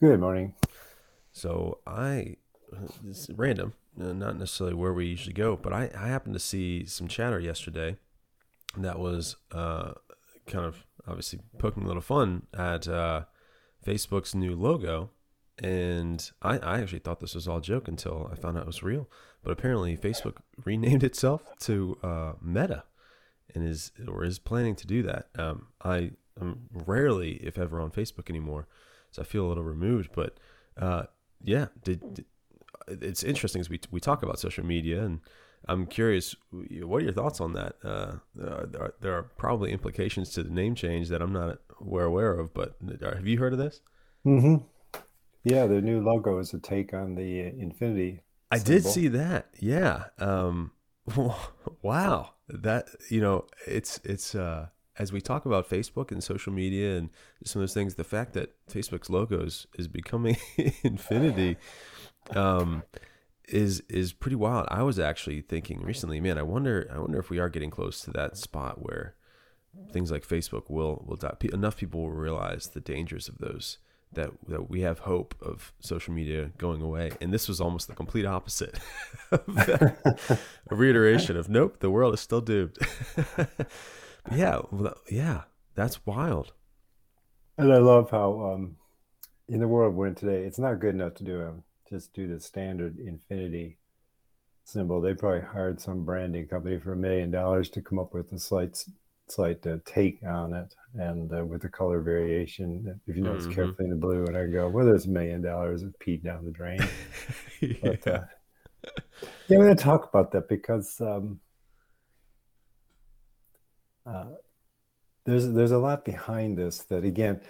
Good morning. So I, it's random, uh, not necessarily where we usually go, but I, I happened to see some chatter yesterday that was uh, kind of obviously poking a little fun at uh, Facebook's new logo. And I, I actually thought this was all joke until I found out it was real. But apparently, Facebook renamed itself to uh, Meta, and is or is planning to do that. Um, I I'm rarely, if ever, on Facebook anymore, so I feel a little removed. But uh, yeah, did, did, it's interesting as we we talk about social media, and I'm curious, what are your thoughts on that? Uh, there, are, there, are, probably implications to the name change that I'm not aware aware of, but have you heard of this? Mm-hmm. Yeah, the new logo is a take on the infinity. I did see that. Yeah. Um, wow. That you know, it's it's. Uh, as we talk about Facebook and social media and some of those things, the fact that Facebook's logos is becoming infinity um, is is pretty wild. I was actually thinking recently, man, I wonder, I wonder if we are getting close to that spot where things like Facebook will will die. Enough people will realize the dangers of those that that we have hope of social media going away. And this was almost the complete opposite. a reiteration of nope, the world is still doomed. yeah, yeah, that's wild. And I love how um, in the world we're in today, it's not good enough to do a, just do the standard infinity symbol. They probably hired some branding company for a million dollars to come up with a slight slight uh, take on it and uh, with the color variation if you notice mm-hmm. carefully in the blue and i go well there's a million dollars of pee down the drain yeah. but uh, yeah we're going to talk about that because um, uh, there's there's a lot behind this that again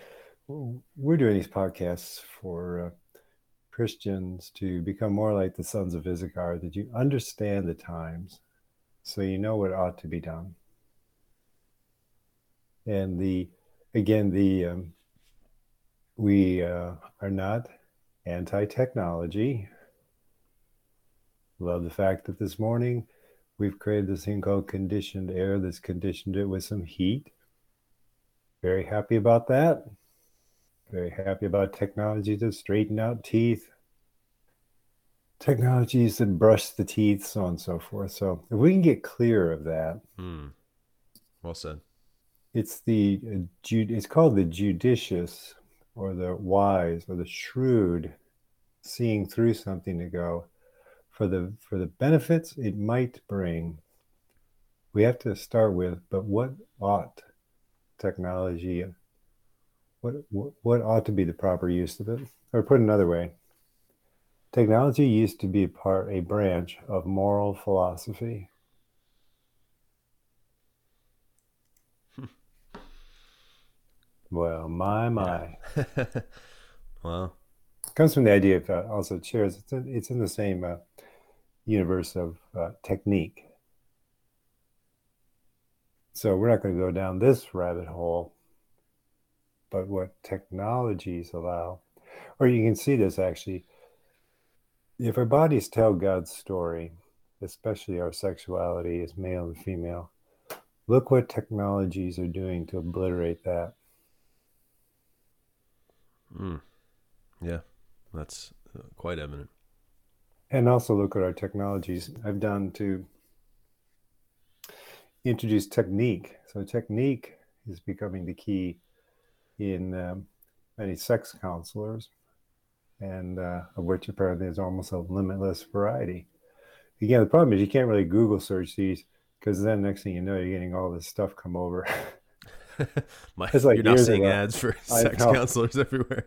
we're doing these podcasts for uh, Christians to become more like the sons of Issachar, that you understand the times, so you know what ought to be done. And the again the um, we uh, are not anti-technology. Love the fact that this morning We've created this thing called conditioned air that's conditioned it with some heat. Very happy about that. Very happy about technology to straighten out teeth, technologies that brush the teeth, so on and so forth. So if we can get clear of that, hmm. well said. It's the uh, it's called the judicious or the wise or the shrewd seeing through something to go for the for the benefits it might bring. We have to start with but what ought technology what what ought to be the proper use of it? Or put another way technology used to be part a branch of moral philosophy. Well my my. Yeah. well. Comes from the idea of uh, also chairs. It's, in, it's in the same uh, universe of uh, technique. So we're not going to go down this rabbit hole, but what technologies allow, or you can see this actually. If our bodies tell God's story, especially our sexuality as male and female, look what technologies are doing to obliterate that. Mm. Yeah, that's uh, quite evident and also look at our technologies I've done to introduce technique. So technique is becoming the key in um, many sex counselors, and uh, of which apparently there's almost a limitless variety. Again, the problem is you can't really Google search these because then next thing you know, you're getting all this stuff come over. My, like you're not seeing ago. ads for sex counselors everywhere.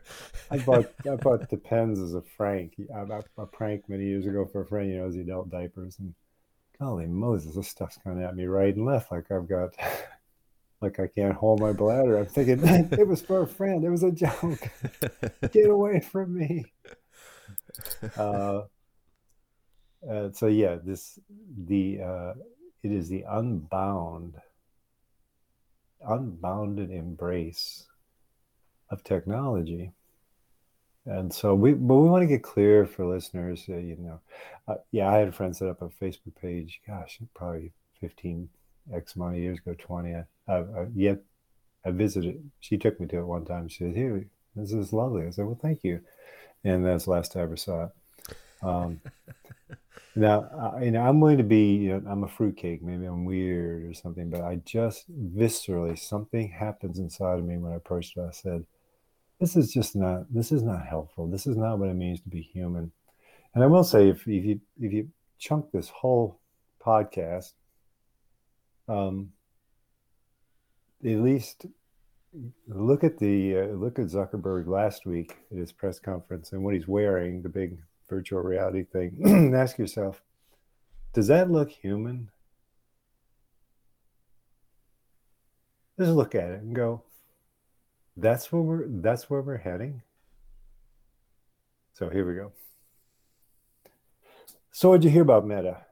I bought I bought Depends as a prank. I, I, a prank many years ago for a friend. You know, as he dealt diapers, and golly Moses, this stuff's coming at me right and left. Like I've got, like I can't hold my bladder. I'm thinking it was for a friend. It was a joke. Get away from me. Uh, uh, so yeah, this the uh, it is the unbound, unbounded embrace of technology and so we, but we want to get clear for listeners. Uh, you know, uh, yeah, I had a friend set up a Facebook page. Gosh, probably fifteen x amount of years ago, twenty. Uh, uh, yet I visited. She took me to it one time. She said, "Here, this is lovely." I said, "Well, thank you," and that's the last I ever saw it. Um, now, you know, I'm willing to be. You know, I'm a fruitcake. Maybe I'm weird or something, but I just viscerally something happens inside of me when I approached it. I said this is just not this is not helpful this is not what it means to be human and i will say if, if you if you chunk this whole podcast um at least look at the uh, look at zuckerberg last week at his press conference and what he's wearing the big virtual reality thing and ask yourself does that look human just look at it and go that's where we're that's where we're heading. So here we go. So what'd you hear about Meta?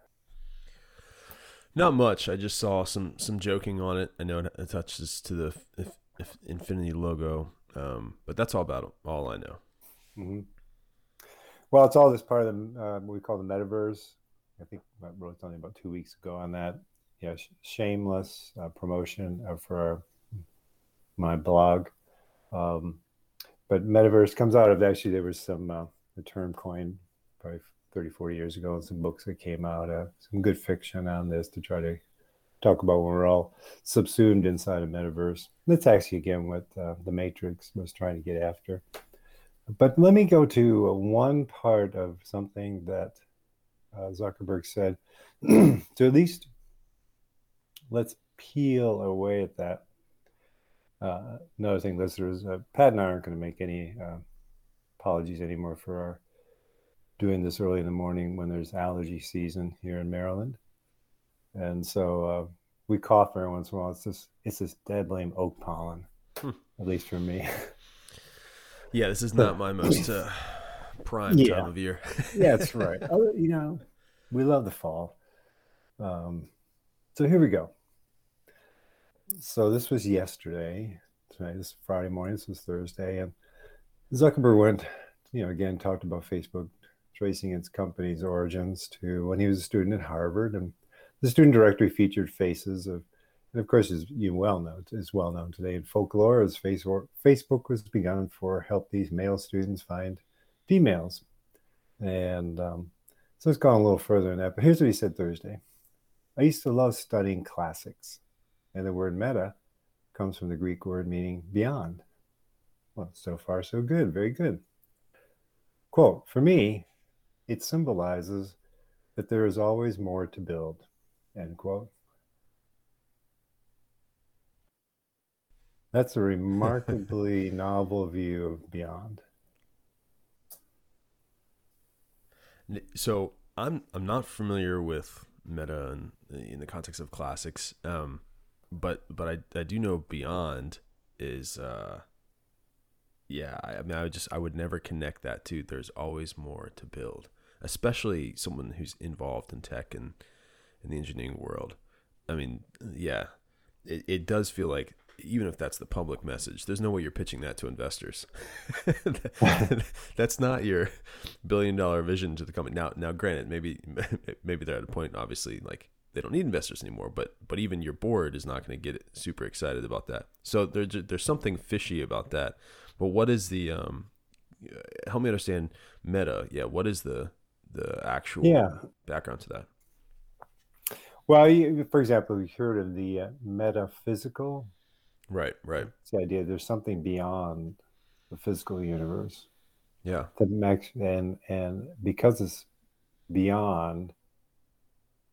Not much. I just saw some some joking on it. I know it touches to the if, if Infinity logo, um, but that's all about all I know. Mm-hmm. Well, it's all this part of the uh, what we call the metaverse. I think I wrote something about two weeks ago on that. Yeah, sh- shameless uh, promotion for my blog. Um, but metaverse comes out of actually there was some uh, the term coined probably 30 40 years ago and some books that came out uh, some good fiction on this to try to talk about when we're all subsumed inside a metaverse that's actually again what uh, the matrix was trying to get after but let me go to one part of something that uh, zuckerberg said so at least let's peel away at that uh, another thing, listeners, uh, Pat and I aren't going to make any uh, apologies anymore for our doing this early in the morning when there's allergy season here in Maryland, and so uh, we cough every once in a while. It's just it's this dead lame oak pollen, hmm. at least for me. Yeah, this is not my most uh, prime yeah. time of year. yeah, that's right. Oh, you know, we love the fall. Um, so here we go so this was yesterday. Tonight is Friday morning. This was Thursday, and Zuckerberg went, you know, again talked about Facebook tracing its company's origins to when he was a student at Harvard, and the student directory featured faces of, and of course, as you well know, is well known today in folklore as Facebook was begun for help these male students find females, and um, so it's gone a little further than that. But here's what he said Thursday: I used to love studying classics. And the word meta comes from the Greek word meaning beyond. Well, so far, so good. Very good. Quote For me, it symbolizes that there is always more to build. End quote. That's a remarkably novel view of beyond. So I'm I'm not familiar with meta in, in the context of classics. Um, but but I I do know Beyond is uh yeah I, I mean I would just I would never connect that to there's always more to build especially someone who's involved in tech and in the engineering world I mean yeah it, it does feel like even if that's the public message, there's no way you're pitching that to investors. that's not your billion dollar vision to the company. Now, now, granted, maybe maybe they're at a point, obviously, like they don't need investors anymore. But but even your board is not going to get super excited about that. So there's there's something fishy about that. But what is the um? Help me understand meta. Yeah, what is the the actual yeah. background to that? Well, for example, we heard of the uh, metaphysical. Right, right. It's the idea there's something beyond the physical universe. Yeah. And and because it's beyond,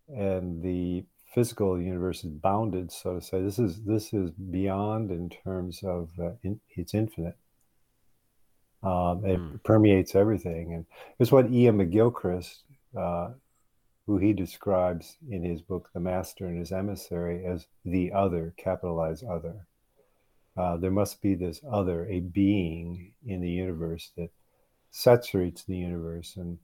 and the physical universe is bounded, so to say. This is this is beyond in terms of uh, in, it's infinite. Um, it mm. permeates everything, and it's what Iain McGilchrist uh, who he describes in his book, The Master and His Emissary, as the other, capitalized other. Uh, there must be this other, a being in the universe that saturates the universe and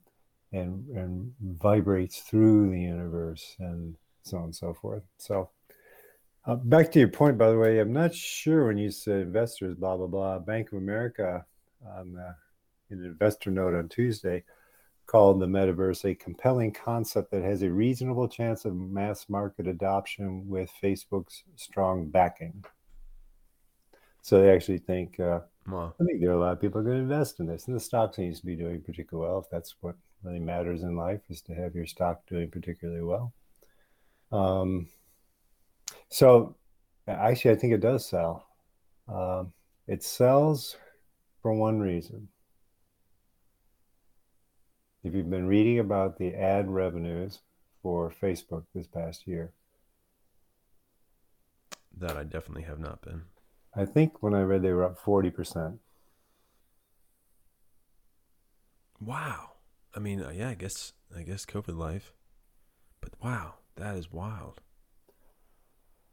and and vibrates through the universe and so on and so forth. So uh, back to your point, by the way, I'm not sure when you said investors, blah blah blah. Bank of America on uh, an investor note on Tuesday called the metaverse a compelling concept that has a reasonable chance of mass market adoption with Facebook's strong backing. So they actually think, uh, wow. I think there are a lot of people going to invest in this, and the stock seems to be doing particularly well. If that's what really matters in life, is to have your stock doing particularly well. Um, so actually, I think it does sell. Um, it sells for one reason if you've been reading about the ad revenues for Facebook this past year. That I definitely have not been. I think when I read they were up 40%. Wow. I mean, uh, yeah, I guess I guess COVID life. But wow, that is wild.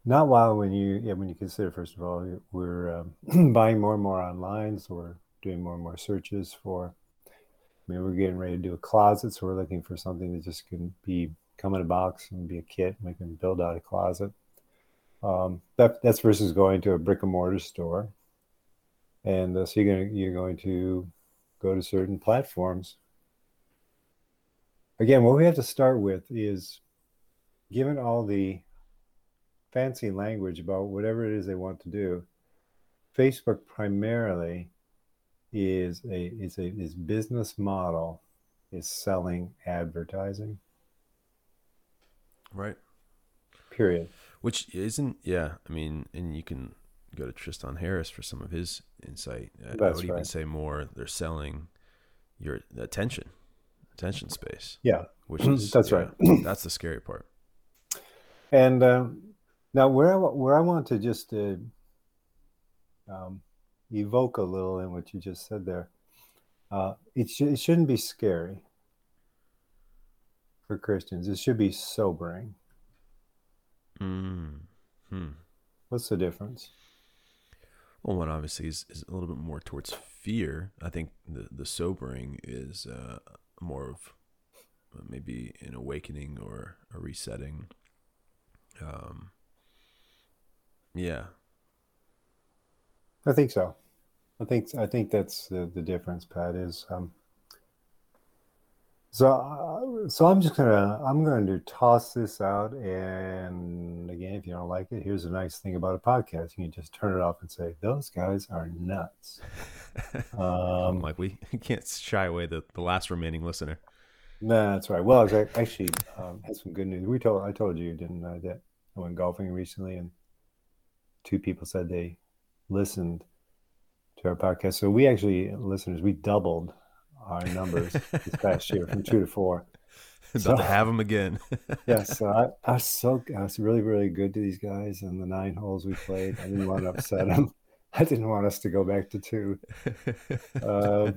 Not wild when you yeah when you consider first of all we're um, buying more and more online, so we're doing more and more searches for I mean, we're getting ready to do a closet, so we're looking for something that just can be come in a box and be a kit. And we can build out a closet. Um, that, that's versus going to a brick and mortar store. And uh, so you're going you're going to go to certain platforms. Again, what we have to start with is, given all the fancy language about whatever it is they want to do, Facebook primarily is a is a his business model is selling advertising. Right. Period. Which isn't yeah, I mean, and you can go to Tristan Harris for some of his insight. That's I would right. even say more they're selling your attention, attention space. Yeah. Which is that's yeah, right. That's the scary part. And uh, now where I, where I want to just uh, um, evoke a little in what you just said there. Uh, it, sh- it shouldn't be scary for Christians. It should be sobering. Mm. Hmm. What's the difference? Well, one obviously is, is a little bit more towards fear. I think the the sobering is uh, more of uh, maybe an awakening or a resetting. Um, yeah, I think so. I think I think that's the, the difference, Pat. Is um, so uh, so I'm just gonna I'm going to toss this out, and again, if you don't like it, here's a nice thing about a podcast: you can just turn it off and say those guys are nuts. Um, like we can't shy away the the last remaining listener. No, that's right. Well, I actually um, had some good news. We told I told you didn't I, that I went golfing recently, and two people said they listened to our podcast. So we actually, listeners, we doubled our numbers this past year from two to four. About so, to have them again. yeah, so I, I was so I was really really good to these guys in the nine holes we played. I didn't want to upset them. I didn't want us to go back to two. Uh,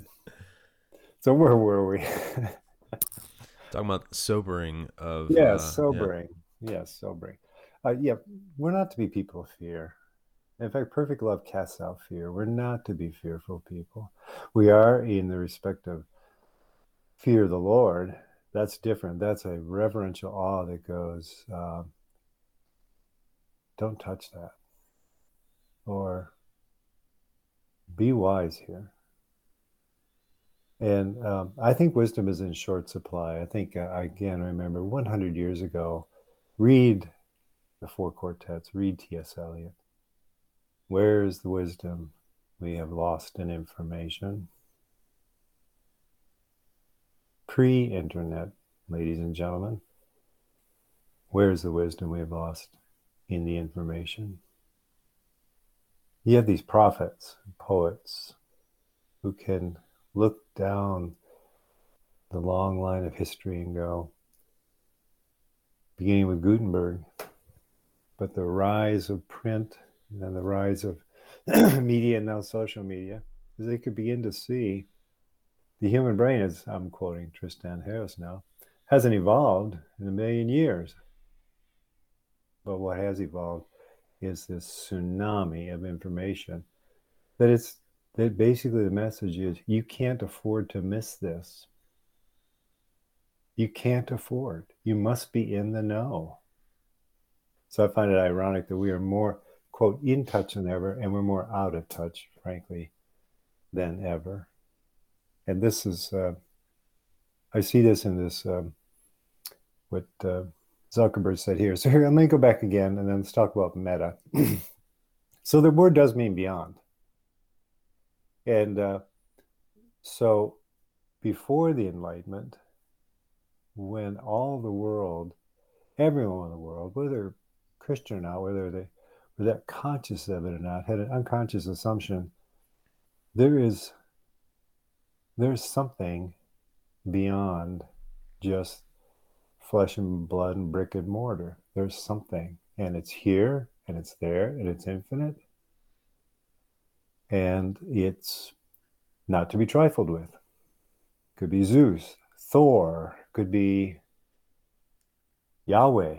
so where were we? Talking about sobering of yeah, uh, sobering. Yeah. Yes, sobering. Uh, yeah, we're not to be people of fear. In fact, perfect love casts out fear. We're not to be fearful people. We are in the respect of fear the Lord. That's different. That's a reverential awe that goes, uh, don't touch that. Or be wise here. And um, I think wisdom is in short supply. I think, uh, again, remember 100 years ago, read the four quartets, read T.S. Eliot where is the wisdom we have lost in information? Pre internet, ladies and gentlemen, where is the wisdom we have lost in the information? You have these prophets, poets, who can look down the long line of history and go, beginning with Gutenberg, but the rise of print and then the rise of media and now social media, is they could begin to see the human brain, as I'm quoting Tristan Harris now, hasn't evolved in a million years. But what has evolved is this tsunami of information that it's that basically the message is you can't afford to miss this. You can't afford. You must be in the know. So I find it ironic that we are more, quote, in touch than ever, and we're more out of touch, frankly, than ever. And this is, uh, I see this in this, um, what uh, Zuckerberg said here. So here, let me go back again and then let's talk about meta. so the word does mean beyond. And uh, so before the Enlightenment, when all the world, everyone in the world, whether Christian or not, whether they that conscious of it or not, had an unconscious assumption, there is there's something beyond just flesh and blood and brick and mortar. There's something, and it's here, and it's there, and it's infinite, and it's not to be trifled with. Could be Zeus, Thor, could be Yahweh,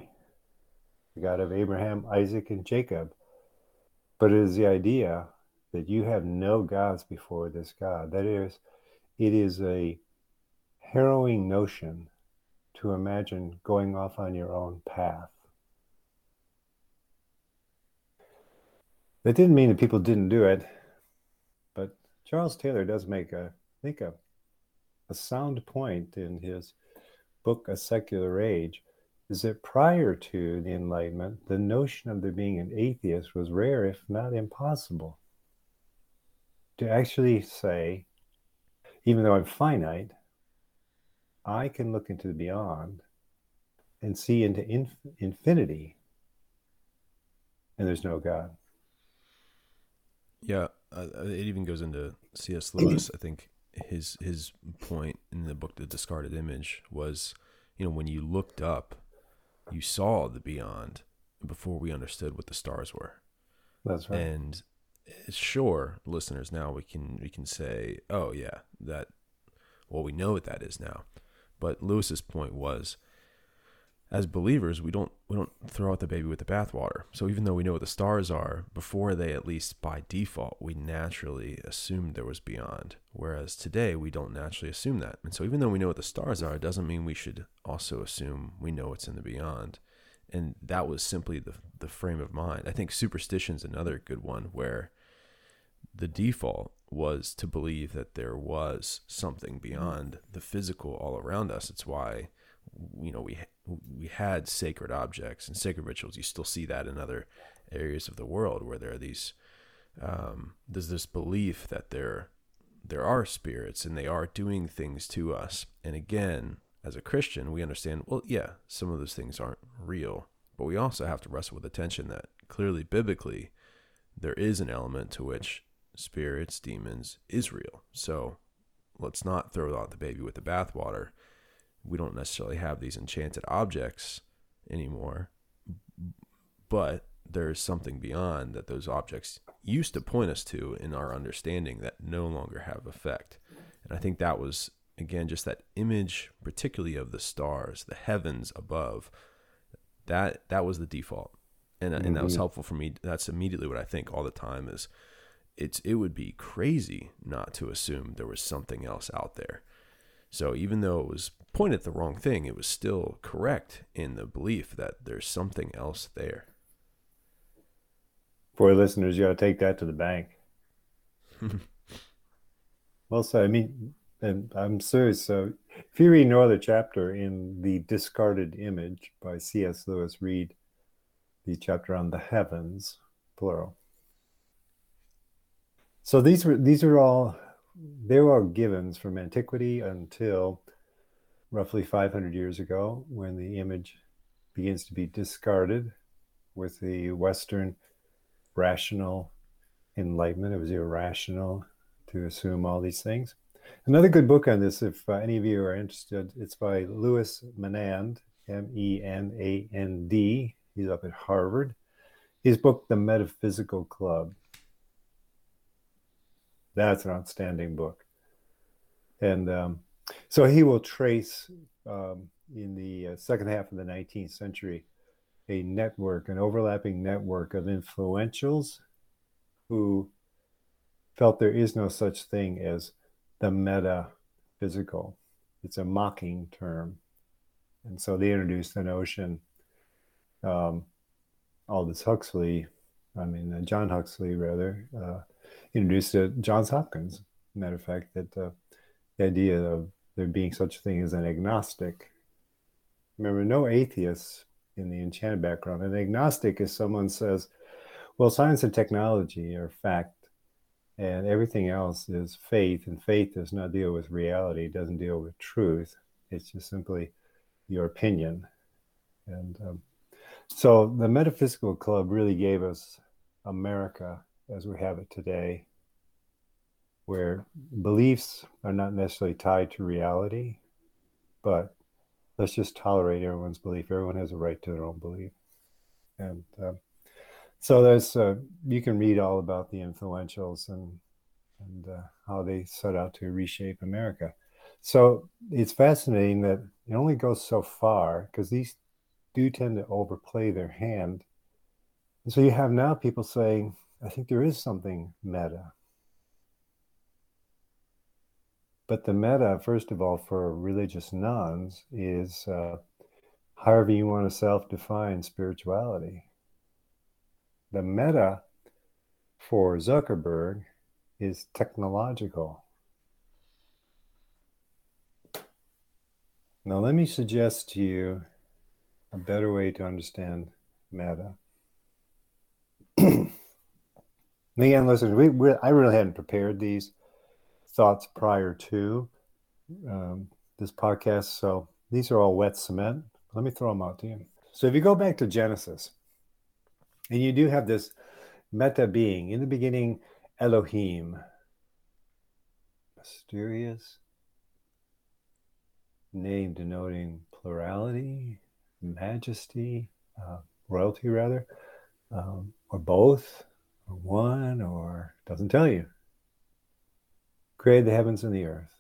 the God of Abraham, Isaac, and Jacob. But it is the idea that you have no gods before this God. That is, it is a harrowing notion to imagine going off on your own path. That didn't mean that people didn't do it. But Charles Taylor does make a, I think, a, a sound point in his book, A Secular Age, is that prior to the Enlightenment, the notion of there being an atheist was rare, if not impossible. To actually say, even though I'm finite, I can look into the beyond and see into inf- infinity, and there's no God. Yeah, uh, uh, it even goes into C.S. Lewis. I think his his point in the book, The Discarded Image, was, you know, when you looked up, you saw the beyond before we understood what the stars were. That's right. And uh, sure, listeners, now we can we can say, oh yeah, that. Well, we know what that is now, but Lewis's point was as believers, we don't we don't throw out the baby with the bathwater. So even though we know what the stars are, before they at least by default, we naturally assumed there was beyond. Whereas today we don't naturally assume that. And so even though we know what the stars are, it doesn't mean we should also assume we know what's in the beyond. And that was simply the the frame of mind. I think superstition's another good one where the default was to believe that there was something beyond the physical all around us. It's why you know we we had sacred objects and sacred rituals. You still see that in other areas of the world where there are these um, there's this belief that there there are spirits and they are doing things to us. And again, as a Christian, we understand well, yeah, some of those things aren't real, but we also have to wrestle with the tension that clearly biblically there is an element to which spirits, demons is real. So let's not throw out the baby with the bathwater we don't necessarily have these enchanted objects anymore, but there's something beyond that those objects used to point us to in our understanding that no longer have effect. And I think that was again just that image particularly of the stars, the heavens above. That that was the default. And mm-hmm. and that was mm-hmm. helpful for me. That's immediately what I think all the time is it's it would be crazy not to assume there was something else out there. So even though it was pointed at the wrong thing, it was still correct in the belief that there's something else there. For listeners, you got to take that to the bank. well said. I mean, and I'm serious. So if you read no other chapter in The Discarded Image by C.S. Lewis, read the chapter on the heavens, plural. So these were these are all there are givens from antiquity until roughly 500 years ago when the image begins to be discarded with the Western rational enlightenment. It was irrational to assume all these things. Another good book on this, if uh, any of you are interested, it's by Louis Menand, M E N A N D. He's up at Harvard. His book, The Metaphysical Club. That's an outstanding book. And um, so he will trace um, in the uh, second half of the 19th century a network, an overlapping network of influentials who felt there is no such thing as the metaphysical. It's a mocking term. And so they introduced the notion, um, Aldous Huxley, I mean, uh, John Huxley, rather, uh, introduced it, Johns Hopkins. Matter of fact, that uh, the idea of there being such a thing as an agnostic. Remember, no atheists in the enchanted background. An agnostic is someone says, well, science and technology are fact, and everything else is faith, and faith does not deal with reality, it doesn't deal with truth. It's just simply your opinion. And um, so the Metaphysical Club really gave us America as we have it today, where beliefs are not necessarily tied to reality, but let's just tolerate everyone's belief. Everyone has a right to their own belief. And uh, so there's, uh, you can read all about the influentials and, and uh, how they set out to reshape America. So it's fascinating that it only goes so far because these do tend to overplay their hand. And so you have now people saying, I think there is something meta. But the meta, first of all, for religious nones is uh, however you want to self define spirituality. The meta for Zuckerberg is technological. Now, let me suggest to you a better way to understand meta. Again, listen, we, we, I really hadn't prepared these thoughts prior to um, this podcast. So these are all wet cement. Let me throw them out to you. So if you go back to Genesis, and you do have this meta being in the beginning, Elohim, mysterious name denoting plurality, majesty, uh, royalty rather, um, or both, or one, or doesn't tell you created the heavens and the earth.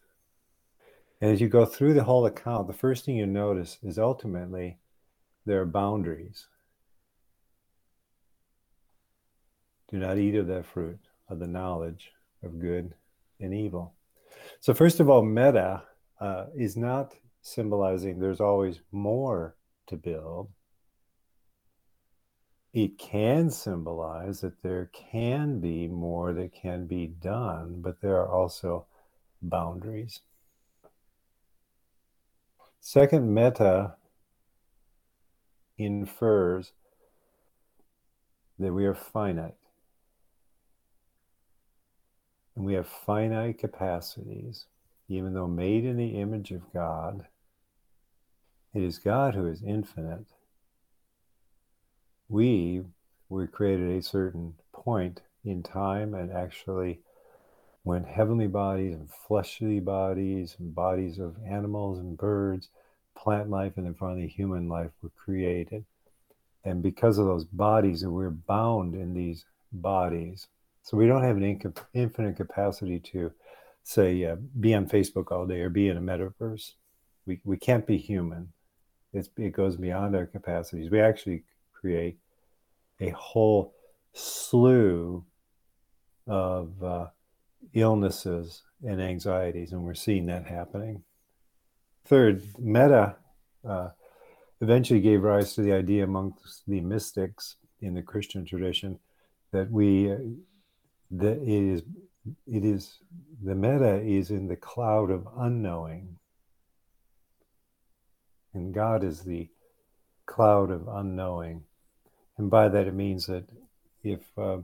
And as you go through the whole account, the first thing you notice is ultimately there are boundaries. Do not eat of that fruit of the knowledge of good and evil. So, first of all, meta uh, is not symbolizing there's always more to build, it can symbolize that there can be more that can be done, but there are also boundaries. Second, meta infers that we are finite. And we have finite capacities, even though made in the image of God. It is God who is infinite we were created at a certain point in time and actually when heavenly bodies and fleshly bodies and bodies of animals and birds plant life and then finally human life were created. And because of those bodies we're bound in these bodies. So we don't have an inc- infinite capacity to say uh, be on facebook all day or be in a metaverse. We, we can't be human. It's, it goes beyond our capacities. We actually create a whole slew of uh, illnesses and anxieties, and we're seeing that happening. Third, meta uh, eventually gave rise to the idea amongst the mystics in the Christian tradition that we uh, that it is it is the meta is in the cloud of unknowing, and God is the cloud of unknowing. And by that, it means that if uh,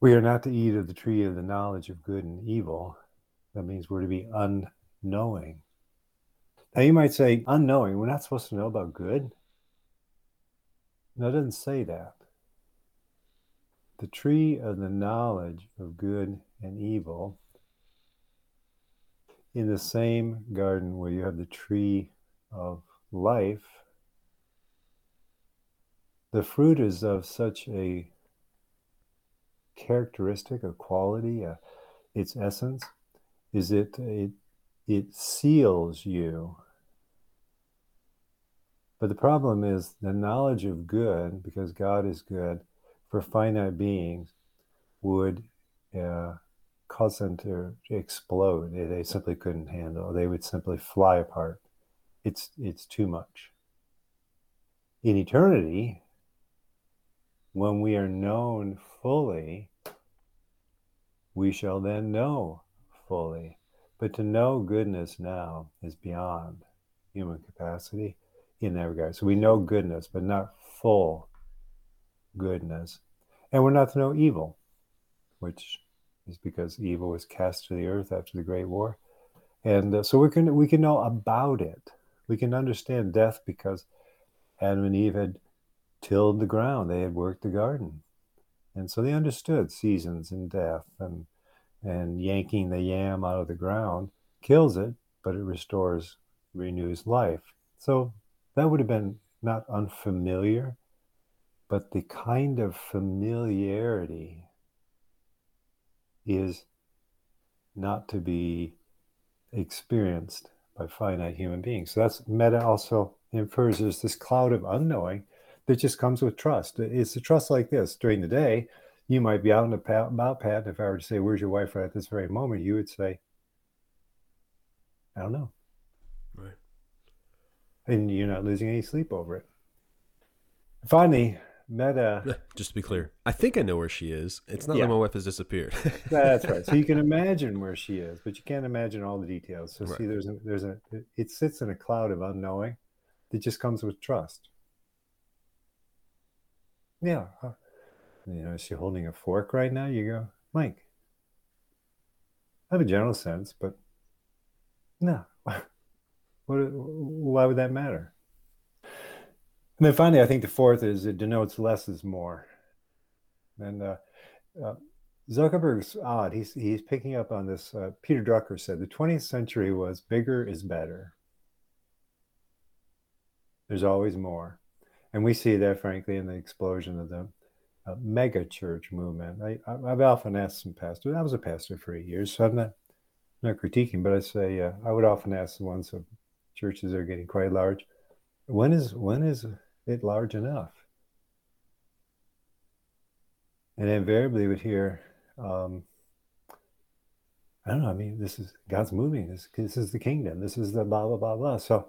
we are not to eat of the tree of the knowledge of good and evil, that means we're to be unknowing. Now, you might say, unknowing, we're not supposed to know about good. No, it doesn't say that. The tree of the knowledge of good and evil, in the same garden where you have the tree of life, the fruit is of such a characteristic, a quality, uh, its essence, is it it it seals you But the problem is the knowledge of good, because God is good, for finite beings would uh, cause them to explode. They, they simply couldn't handle. They would simply fly apart. It's it's too much. In eternity, when we are known fully, we shall then know fully. But to know goodness now is beyond human capacity in that regard. So we know goodness, but not full goodness. And we're not to know evil, which is because evil was cast to the earth after the Great War. And uh, so we can we can know about it. We can understand death because Adam and Eve had tilled the ground. They had worked the garden, and so they understood seasons and death and and yanking the yam out of the ground kills it, but it restores, renews life. So that would have been not unfamiliar, but the kind of familiarity is not to be experienced by finite human beings. So that's meta also infers there's this cloud of unknowing that just comes with trust. It's a trust like this during the day. You might be out and about, Pat. If I were to say, "Where's your wife?" right at this very moment, you would say, "I don't know." Right. And you're not losing any sleep over it. Finally, Meta. Uh, just to be clear, I think I know where she is. It's not yeah. like my wife has disappeared. That's right. So you can imagine where she is, but you can't imagine all the details. So right. see, there's a, there's a it sits in a cloud of unknowing that just comes with trust. Yeah, you know, is she holding a fork right now? You go, Mike. I have a general sense, but no. what? Why would that matter? And then finally, I think the fourth is it denotes less is more. And uh, uh, Zuckerberg's odd. He's he's picking up on this. Uh, Peter Drucker said the 20th century was bigger is better. There's always more, and we see that, frankly, in the explosion of the uh, mega church movement. I, I, have often asked some pastors, I was a pastor for eight years, so I'm not, not critiquing, but I say, uh, I would often ask the ones of churches that are getting quite large, when is, when is it large enough? And I invariably would hear, um, I don't know. I mean, this is God's moving. This, this is the kingdom. This is the blah blah blah blah. So,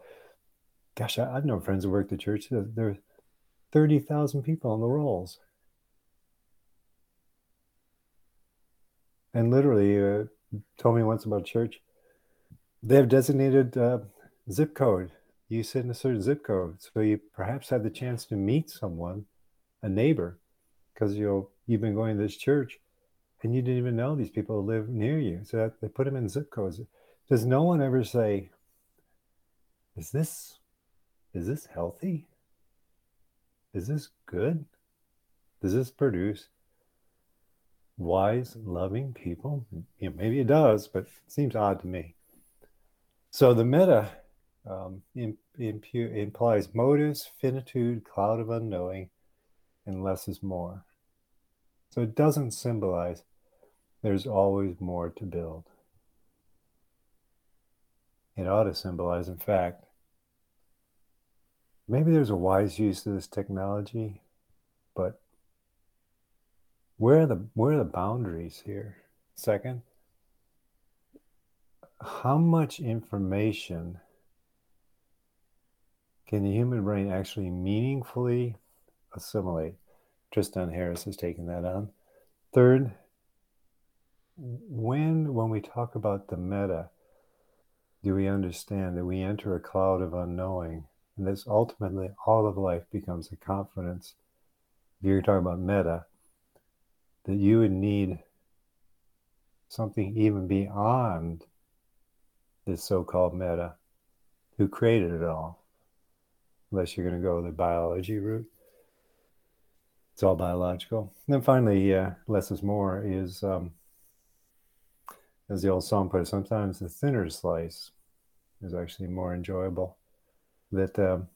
gosh, I, have known friends who work the church. They're 30,000 people on the rolls. And literally uh, told me once about church, they have designated uh, zip code. You sit in a certain zip code. So you perhaps had the chance to meet someone, a neighbor, because you you've been going to this church and you didn't even know these people live near you. So they put them in zip codes. Does no one ever say, is this is this healthy? Is this good? Does this produce wise, loving people? You know, maybe it does, but it seems odd to me. So the meta um, implies motives, finitude, cloud of unknowing, and less is more. So it doesn't symbolize there's always more to build. It ought to symbolize, in fact, maybe there's a wise use of this technology, but where are the where are the boundaries here? Second, how much information can the human brain actually meaningfully assimilate? Tristan Harris has taken that on. Third, when when we talk about the meta, do we understand that we enter a cloud of unknowing, and this ultimately all of life becomes a confidence? You're talking about meta, that you would need something even beyond this so-called meta, who created it all unless you're going to go the biology route. It's all biological. And then finally, uh, less is more is, um, as the old song put it, sometimes the thinner slice is actually more enjoyable. That um,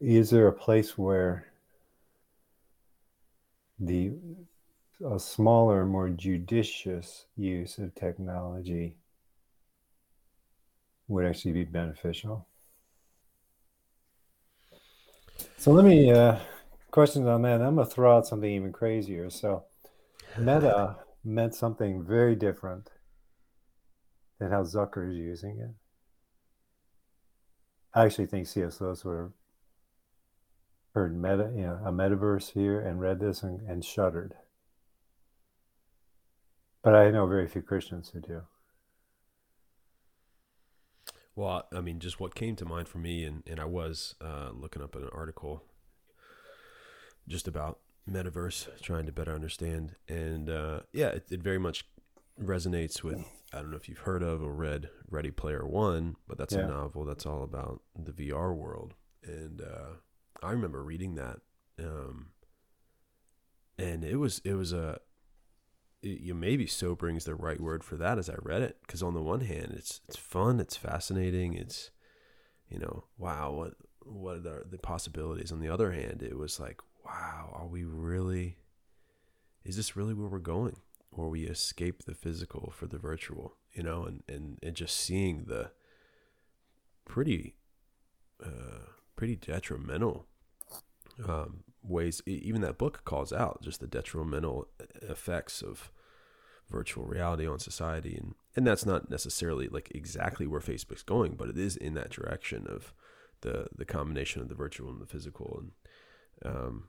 is there a place where the a smaller, more judicious use of technology would actually be beneficial? So let me uh, questions on that. I'm gonna throw out something even crazier. So Meta meant something very different than how Zucker is using it. I actually think C.S. Lewis would have heard meta, you know, a metaverse here and read this and, and shuddered. But I know very few Christians who do. Well, I mean, just what came to mind for me, and, and I was uh, looking up an article just about metaverse, trying to better understand. And uh, yeah, it, it, very much resonates with, I don't know if you've heard of or read Ready Player One, but that's yeah. a novel that's all about the VR world. And uh, I remember reading that. Um, and it was, it was a, you maybe sobering is the right word for that as I read it. Cause on the one hand, it's, it's fun. It's fascinating. It's, you know, wow, what, what are the possibilities? On the other hand, it was like, wow, are we really, is this really where we're going? Or we escape the physical for the virtual, you know, and, and, and just seeing the pretty, uh, pretty detrimental um, ways. Even that book calls out just the detrimental effects of virtual reality on society, and and that's not necessarily like exactly where Facebook's going, but it is in that direction of the the combination of the virtual and the physical, and um,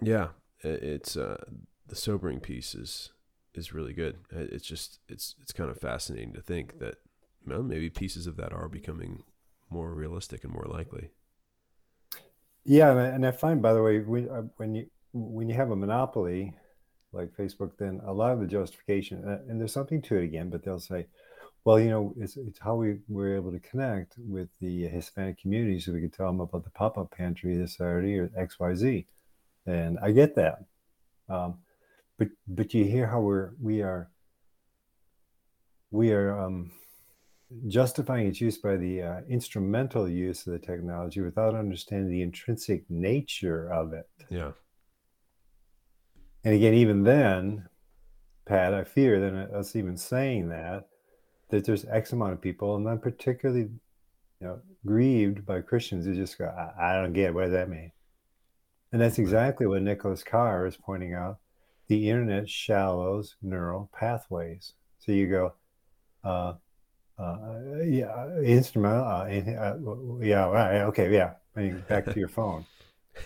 yeah, it's uh, the sobering piece is is really good. It's just it's it's kind of fascinating to think that well, maybe pieces of that are becoming more realistic and more likely. Yeah, and I find, by the way, when uh, when you when you have a monopoly like Facebook, then a lot of the justification, and there's something to it again, but they'll say, well, you know, it's, it's how we were able to connect with the Hispanic community so we could tell them about the pop up pantry this Saturday or XYZ. And I get that. Um, but but you hear how we're we are we are um, justifying its use by the uh, instrumental use of the technology without understanding the intrinsic nature of it. Yeah. And again, even then, Pat, I fear that us even saying that that there's X amount of people, and I'm particularly, you know, grieved by Christians who just go, I, I don't get it. what does that mean? And that's exactly what Nicholas Carr is pointing out. The internet shallows neural pathways. So you go, uh, uh, yeah, instrumental, uh, uh, yeah, right, okay, yeah. I mean, back to your phone.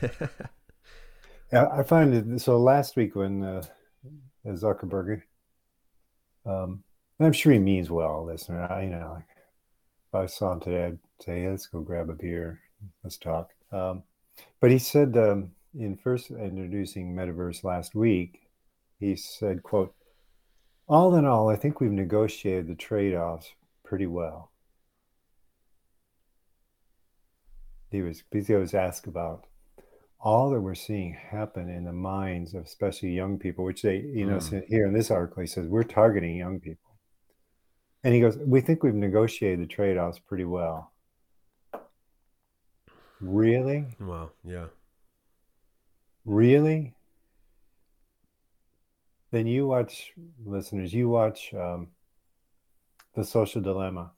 I find it so. Last week when uh, Zuckerberg, um, I'm sure he means well, listener. I, you know, if I saw him today, I'd say, hey, let's go grab a beer. Let's talk. Um, but he said um, in first introducing Metaverse last week, he said, quote, all in all, I think we've negotiated the trade-offs pretty well. He was, he was asked about all that we're seeing happen in the minds of especially young people, which they, you know, mm. here in this article, he says, we're targeting young people. And he goes, We think we've negotiated the trade offs pretty well. Really? Well, yeah. Really? Then you watch, listeners, you watch um, The Social Dilemma.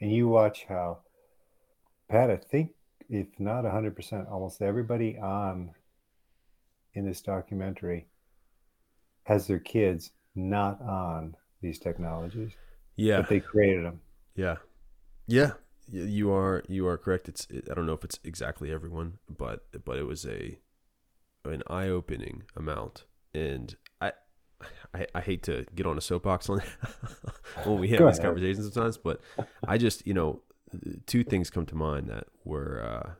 And you watch how, Pat, I think, if not 100%, almost everybody on in this documentary has their kids not on these technologies. Yeah, but they created them. Yeah, yeah, you are you are correct. It's I don't know if it's exactly everyone, but but it was a an eye opening amount, and I, I, I hate to get on a soapbox on when we have these ahead. conversations sometimes, but I just you know two things come to mind that were uh,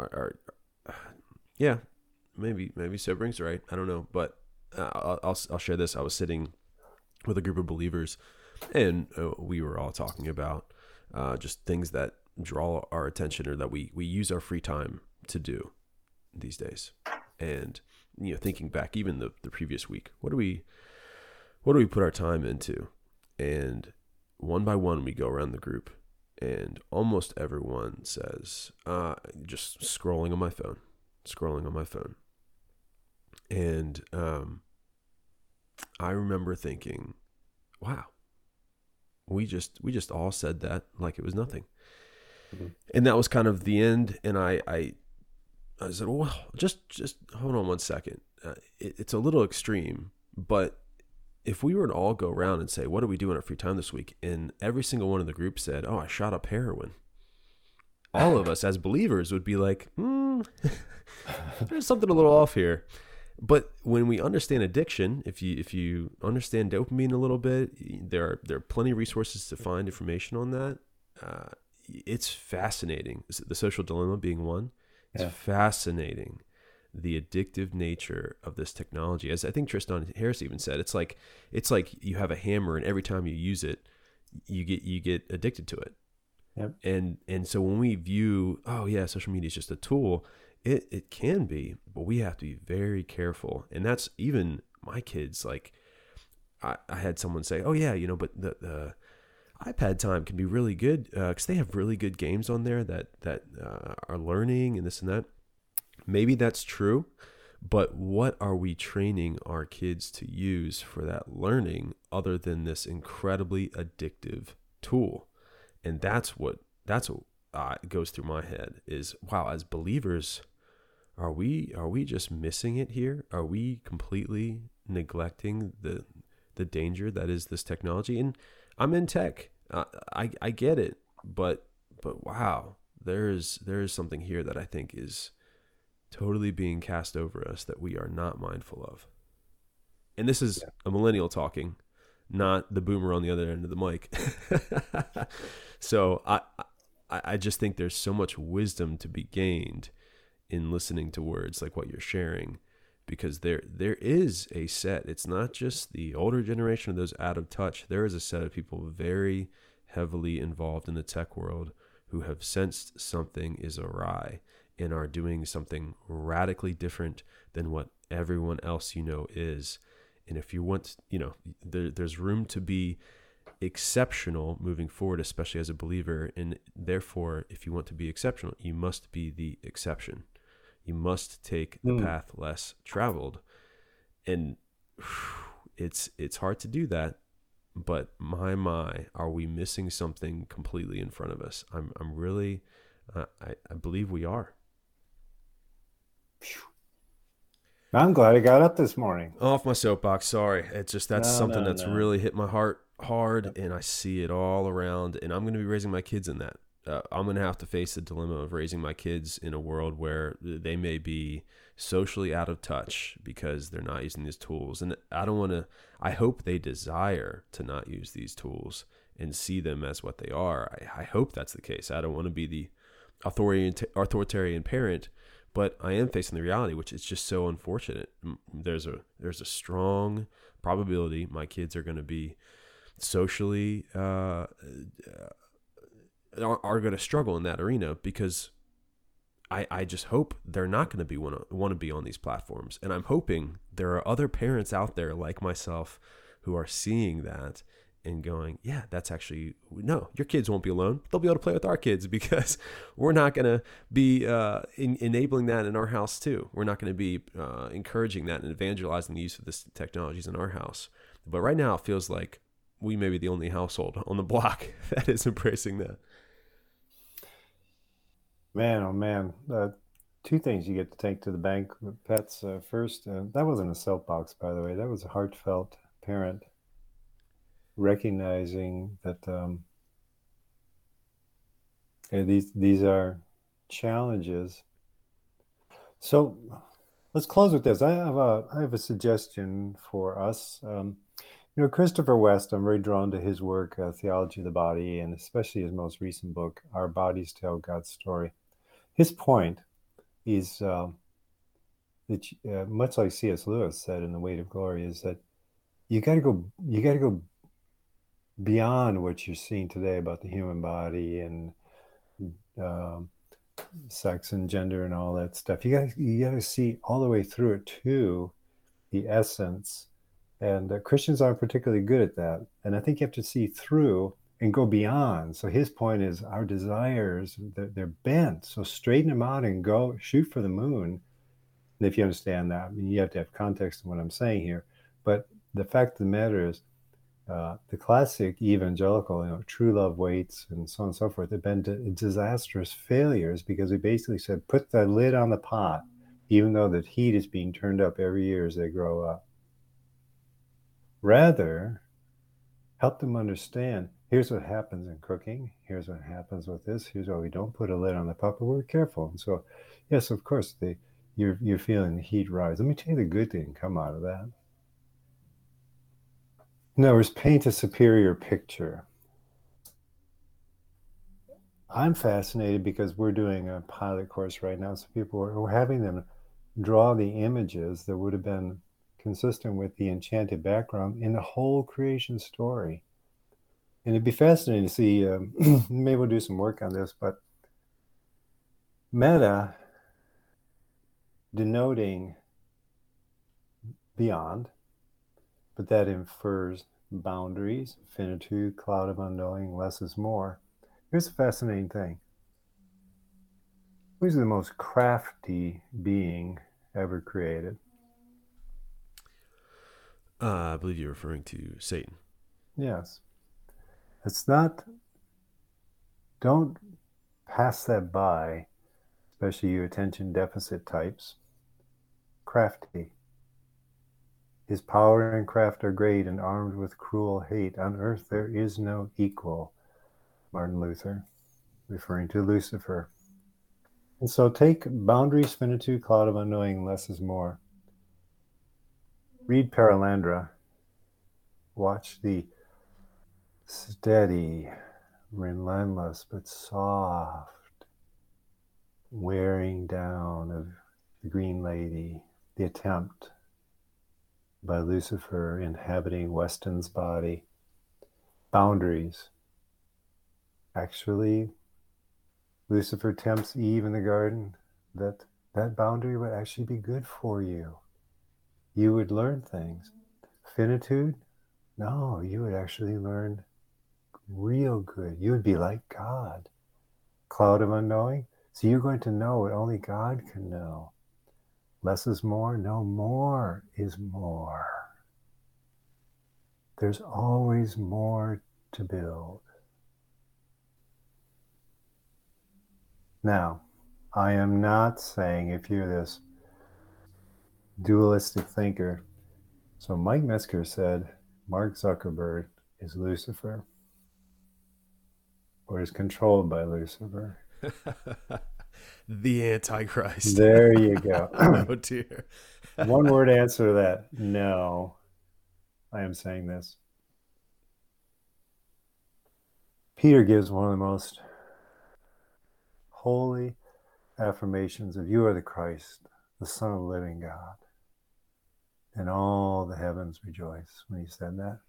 are, are yeah maybe maybe sobering's right I don't know, but uh, I'll, I'll, I'll share this. I was sitting with a group of believers, and uh, we were all talking about uh, just things that draw our attention or that we we use our free time to do these days. And you know, thinking back even the the previous week, what do we what do we put our time into? And one by one, we go around the group, and almost everyone says, uh, "Just scrolling on my phone, scrolling on my phone." And um, I remember thinking, wow, we just we just all said that like it was nothing. mm-hmm. and that was kind of the end. And I, I, I said, well, just, just hold on one second. Uh, it, it's a little extreme, but if we were to all go around and say, what are we doing our free time this week? And every single one of the group said, oh, I shot up heroin. All of us as believers would be like, hmm, there's something a little off here. But when we understand addiction, if you if you understand dopamine a little bit, there are there are plenty of resources to find information on that. Uh, it's fascinating. The social dilemma being one. It's yeah. fascinating the addictive nature of this technology. As I think Tristan Harris even said, it's like it's like you have a hammer, and every time you use it, you get you get addicted to it. Yep. And and so when we view, oh yeah, social media is just a tool, it it can be, but we have to be very careful. And that's even my kids. Like, I, I had someone say, oh yeah, you know, but the the iPad time can be really good because uh, they have really good games on there that that uh, are learning and this and that. Maybe that's true, but what are we training our kids to use for that learning other than this incredibly addictive tool? And that's what that's what uh, goes through my head is wow, as believers, are we are we just missing it here? Are we completely neglecting the the danger that is this technology? And I'm in tech. Uh, I I get it, but but wow, there is there is something here that I think is totally being cast over us that we are not mindful of. And this is yeah. a millennial talking, not the boomer on the other end of the mic. so I, I, I just think there's so much wisdom to be gained in listening to words like what you're sharing, because there there is a set. It's not just the older generation of those out of touch. There is a set of people very heavily involved in the tech world who have sensed something is awry and are doing something radically different than what everyone else you know is. And if you want, you know, there, there's room to be exceptional moving forward, especially as a believer. And therefore, if you want to be exceptional, you must be the exception. You must take the mm. path less traveled. And it's it's hard to do that, but my my, are we missing something completely in front of us? I'm I'm really uh, I, I believe we are. I'm glad I got up this morning. Off my soapbox. Sorry. It's just that's no, something no, that's no. really hit my heart hard, and I see it all around. And I'm going to be raising my kids in that. Uh, I'm going to have to face the dilemma of raising my kids in a world where they may be socially out of touch because they're not using these tools. And I don't want to, I hope they desire to not use these tools and see them as what they are. I, I hope that's the case. I don't want to be the authoritarian, parent but I am facing the reality, which is just so unfortunate. There's a there's a strong probability my kids are going to be socially uh, are, are going to struggle in that arena because I, I just hope they're not going to be want to be on these platforms, and I'm hoping there are other parents out there like myself who are seeing that and going, yeah, that's actually no. Your kids won't be alone. They'll be able to play with our kids because we're not going to be uh, in, enabling that in our house too. We're not going to be uh, encouraging that and evangelizing the use of this technologies in our house. But right now, it feels like we may be the only household on the block that is embracing that. Man, oh man, uh, two things you get to take to the bank, pets. Uh, first, uh, that wasn't a soapbox, by the way. That was a heartfelt parent recognizing that um, these these are challenges. So let's close with this. I have a I have a suggestion for us. Um, you know, Christopher West. I'm very drawn to his work, uh, Theology of the Body, and especially his most recent book, Our Bodies Tell God's Story. His point is uh, that, uh, much like C.S. Lewis said in The Weight of Glory, is that you got to go. You got to go beyond what you're seeing today about the human body and um, sex and gender and all that stuff. You got you got to see all the way through it to the essence. And uh, Christians aren't particularly good at that. And I think you have to see through and go beyond. So his point is our desires they're, they're bent. So straighten them out and go shoot for the moon. And if you understand that, I mean, you have to have context in what I'm saying here. But the fact of the matter is, uh, the classic evangelical, you know, true love waits and so on and so forth, have been disastrous failures because we basically said, put the lid on the pot, even though the heat is being turned up every year as they grow up. Rather, help them understand here's what happens in cooking, here's what happens with this, here's why we don't put a lid on the pot, but we're careful. And so, yes, of course, the, you're, you're feeling the heat rise. Let me tell you the good thing come out of that in other words, paint a superior picture. I'm fascinated because we're doing a pilot course right now. So people are, we're having them draw the images that would have been consistent with the enchanted background in the whole creation story. And it'd be fascinating to see. Um, maybe we'll do some work on this, but meta denoting beyond but that infers boundaries, finitude, cloud of unknowing, less is more. Here's a fascinating thing. Who's the most crafty being ever created? Uh, I believe you're referring to Satan. Yes. It's not, don't pass that by, especially you attention deficit types. Crafty. His power and craft are great, and armed with cruel hate. On earth there is no equal. Martin Luther, referring to Lucifer. And so take boundaries, finitude, cloud of unknowing, less is more. Read Perelandra. Watch the steady, relentless, but soft wearing down of the Green Lady, the attempt by Lucifer inhabiting Weston's body. Boundaries. Actually, Lucifer tempts Eve in the garden that that boundary would actually be good for you. You would learn things. Finitude? No, you would actually learn real good. You would be like God. Cloud of unknowing? So you're going to know what only God can know. Less is more. No, more is more. There's always more to build. Now, I am not saying if you're this dualistic thinker. So Mike Metzger said Mark Zuckerberg is Lucifer or is controlled by Lucifer. the Antichrist. There you go. oh dear. One word answer to that. No, I am saying this. Peter gives one of the most holy affirmations of you are the Christ, the Son of the living God. And all the heavens rejoice when he said that.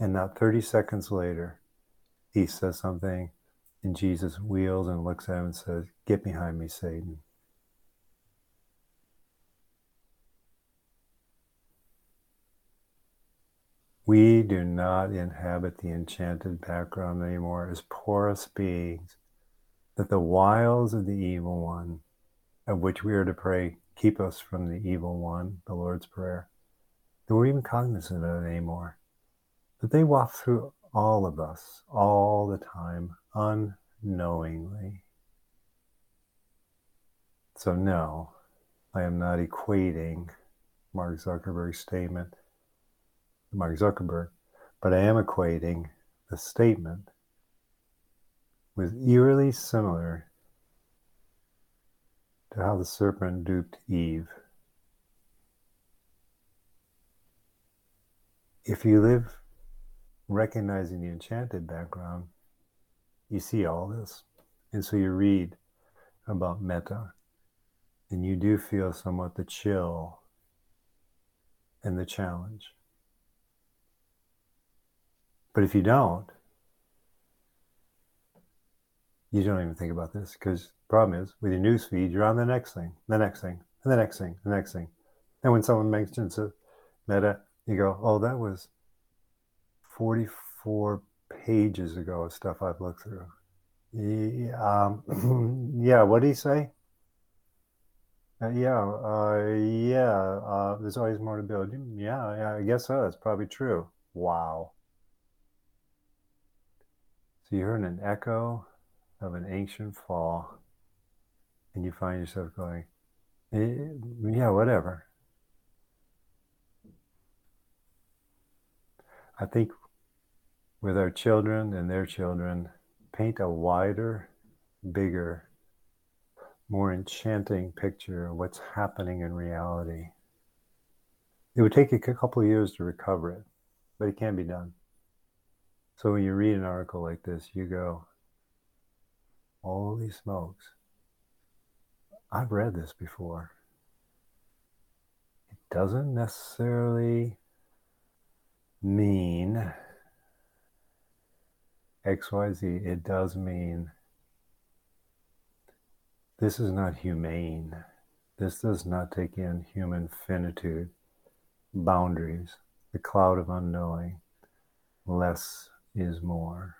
And not 30 seconds later, he says something and Jesus wheels and looks at him and says, Get behind me, Satan. We do not inhabit the enchanted background anymore as porous beings, that the wiles of the evil one, of which we are to pray, keep us from the evil one, the Lord's Prayer, that we're even cognizant of it anymore, that they waft through all of us all the time, unknowingly. So, no, I am not equating Mark Zuckerberg's statement Mark Zuckerberg, but I am equating the statement with eerily similar to how the serpent duped Eve. If you live recognizing the enchanted background, you see all this. And so you read about Meta, and you do feel somewhat the chill and the challenge. But if you don't, you don't even think about this because the problem is with your news feed, you're on the next thing, the next thing, and the next thing, the next thing. And when someone mentions a Meta, you go, oh, that was 44 pages ago of stuff I've looked through. Yeah, um, yeah what did he say? Uh, yeah, uh, yeah, uh, there's always more to build. Yeah, yeah, I guess so. That's probably true. wow. So you heard an echo of an ancient fall, and you find yourself going, eh, yeah, whatever. I think with our children and their children, paint a wider, bigger, more enchanting picture of what's happening in reality. It would take a couple of years to recover it, but it can be done. So when you read an article like this, you go, Holy smokes. I've read this before. It doesn't necessarily mean XYZ. It does mean this is not humane. This does not take in human finitude, boundaries, the cloud of unknowing. Less is more.